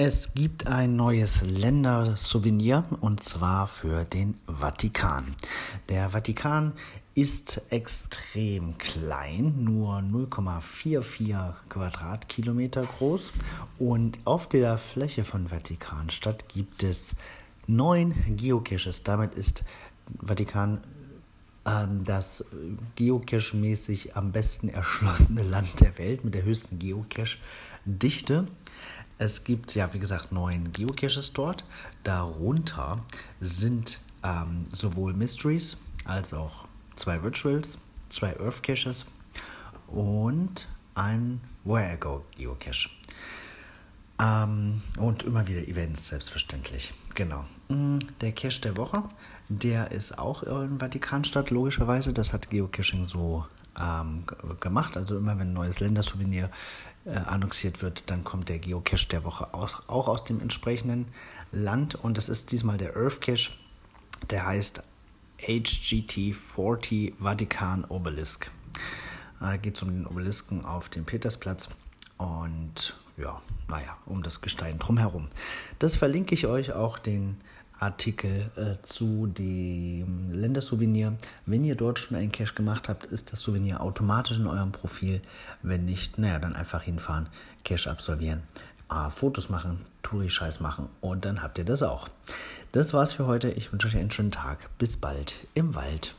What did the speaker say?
Es gibt ein neues Ländersouvenir und zwar für den Vatikan. Der Vatikan ist extrem klein, nur 0,44 Quadratkilometer groß und auf der Fläche von Vatikanstadt gibt es neun Geocaches. Damit ist Vatikan ähm, das geocache-mäßig am besten erschlossene Land der Welt mit der höchsten Geocache-Dichte. Es gibt ja, wie gesagt, neun Geocaches dort. Darunter sind ähm, sowohl Mysteries als auch zwei Virtuals, zwei Earth Caches und ein Where I Go Geocache. Ähm, und immer wieder Events, selbstverständlich. Genau. Mm, der Cache der Woche, der ist auch in Vatikanstadt, logischerweise. Das hat Geocaching so ähm, gemacht. Also immer wenn ein neues Ländersouvenir äh, annonciert wird, dann kommt der Geocache der Woche aus, auch aus dem entsprechenden Land. Und das ist diesmal der Earth Cache, der heißt HGT40 Vatikan Obelisk. Da äh, geht es um den Obelisken auf dem Petersplatz und ja, naja, um das Gestein drumherum. Das verlinke ich euch auch den Artikel äh, zu dem Ländersouvenir. Wenn ihr dort schon einen Cache gemacht habt, ist das Souvenir automatisch in eurem Profil. Wenn nicht, naja, dann einfach hinfahren, Cache absolvieren, äh, Fotos machen, Touri-Scheiß machen und dann habt ihr das auch. Das war's für heute. Ich wünsche euch einen schönen Tag. Bis bald im Wald.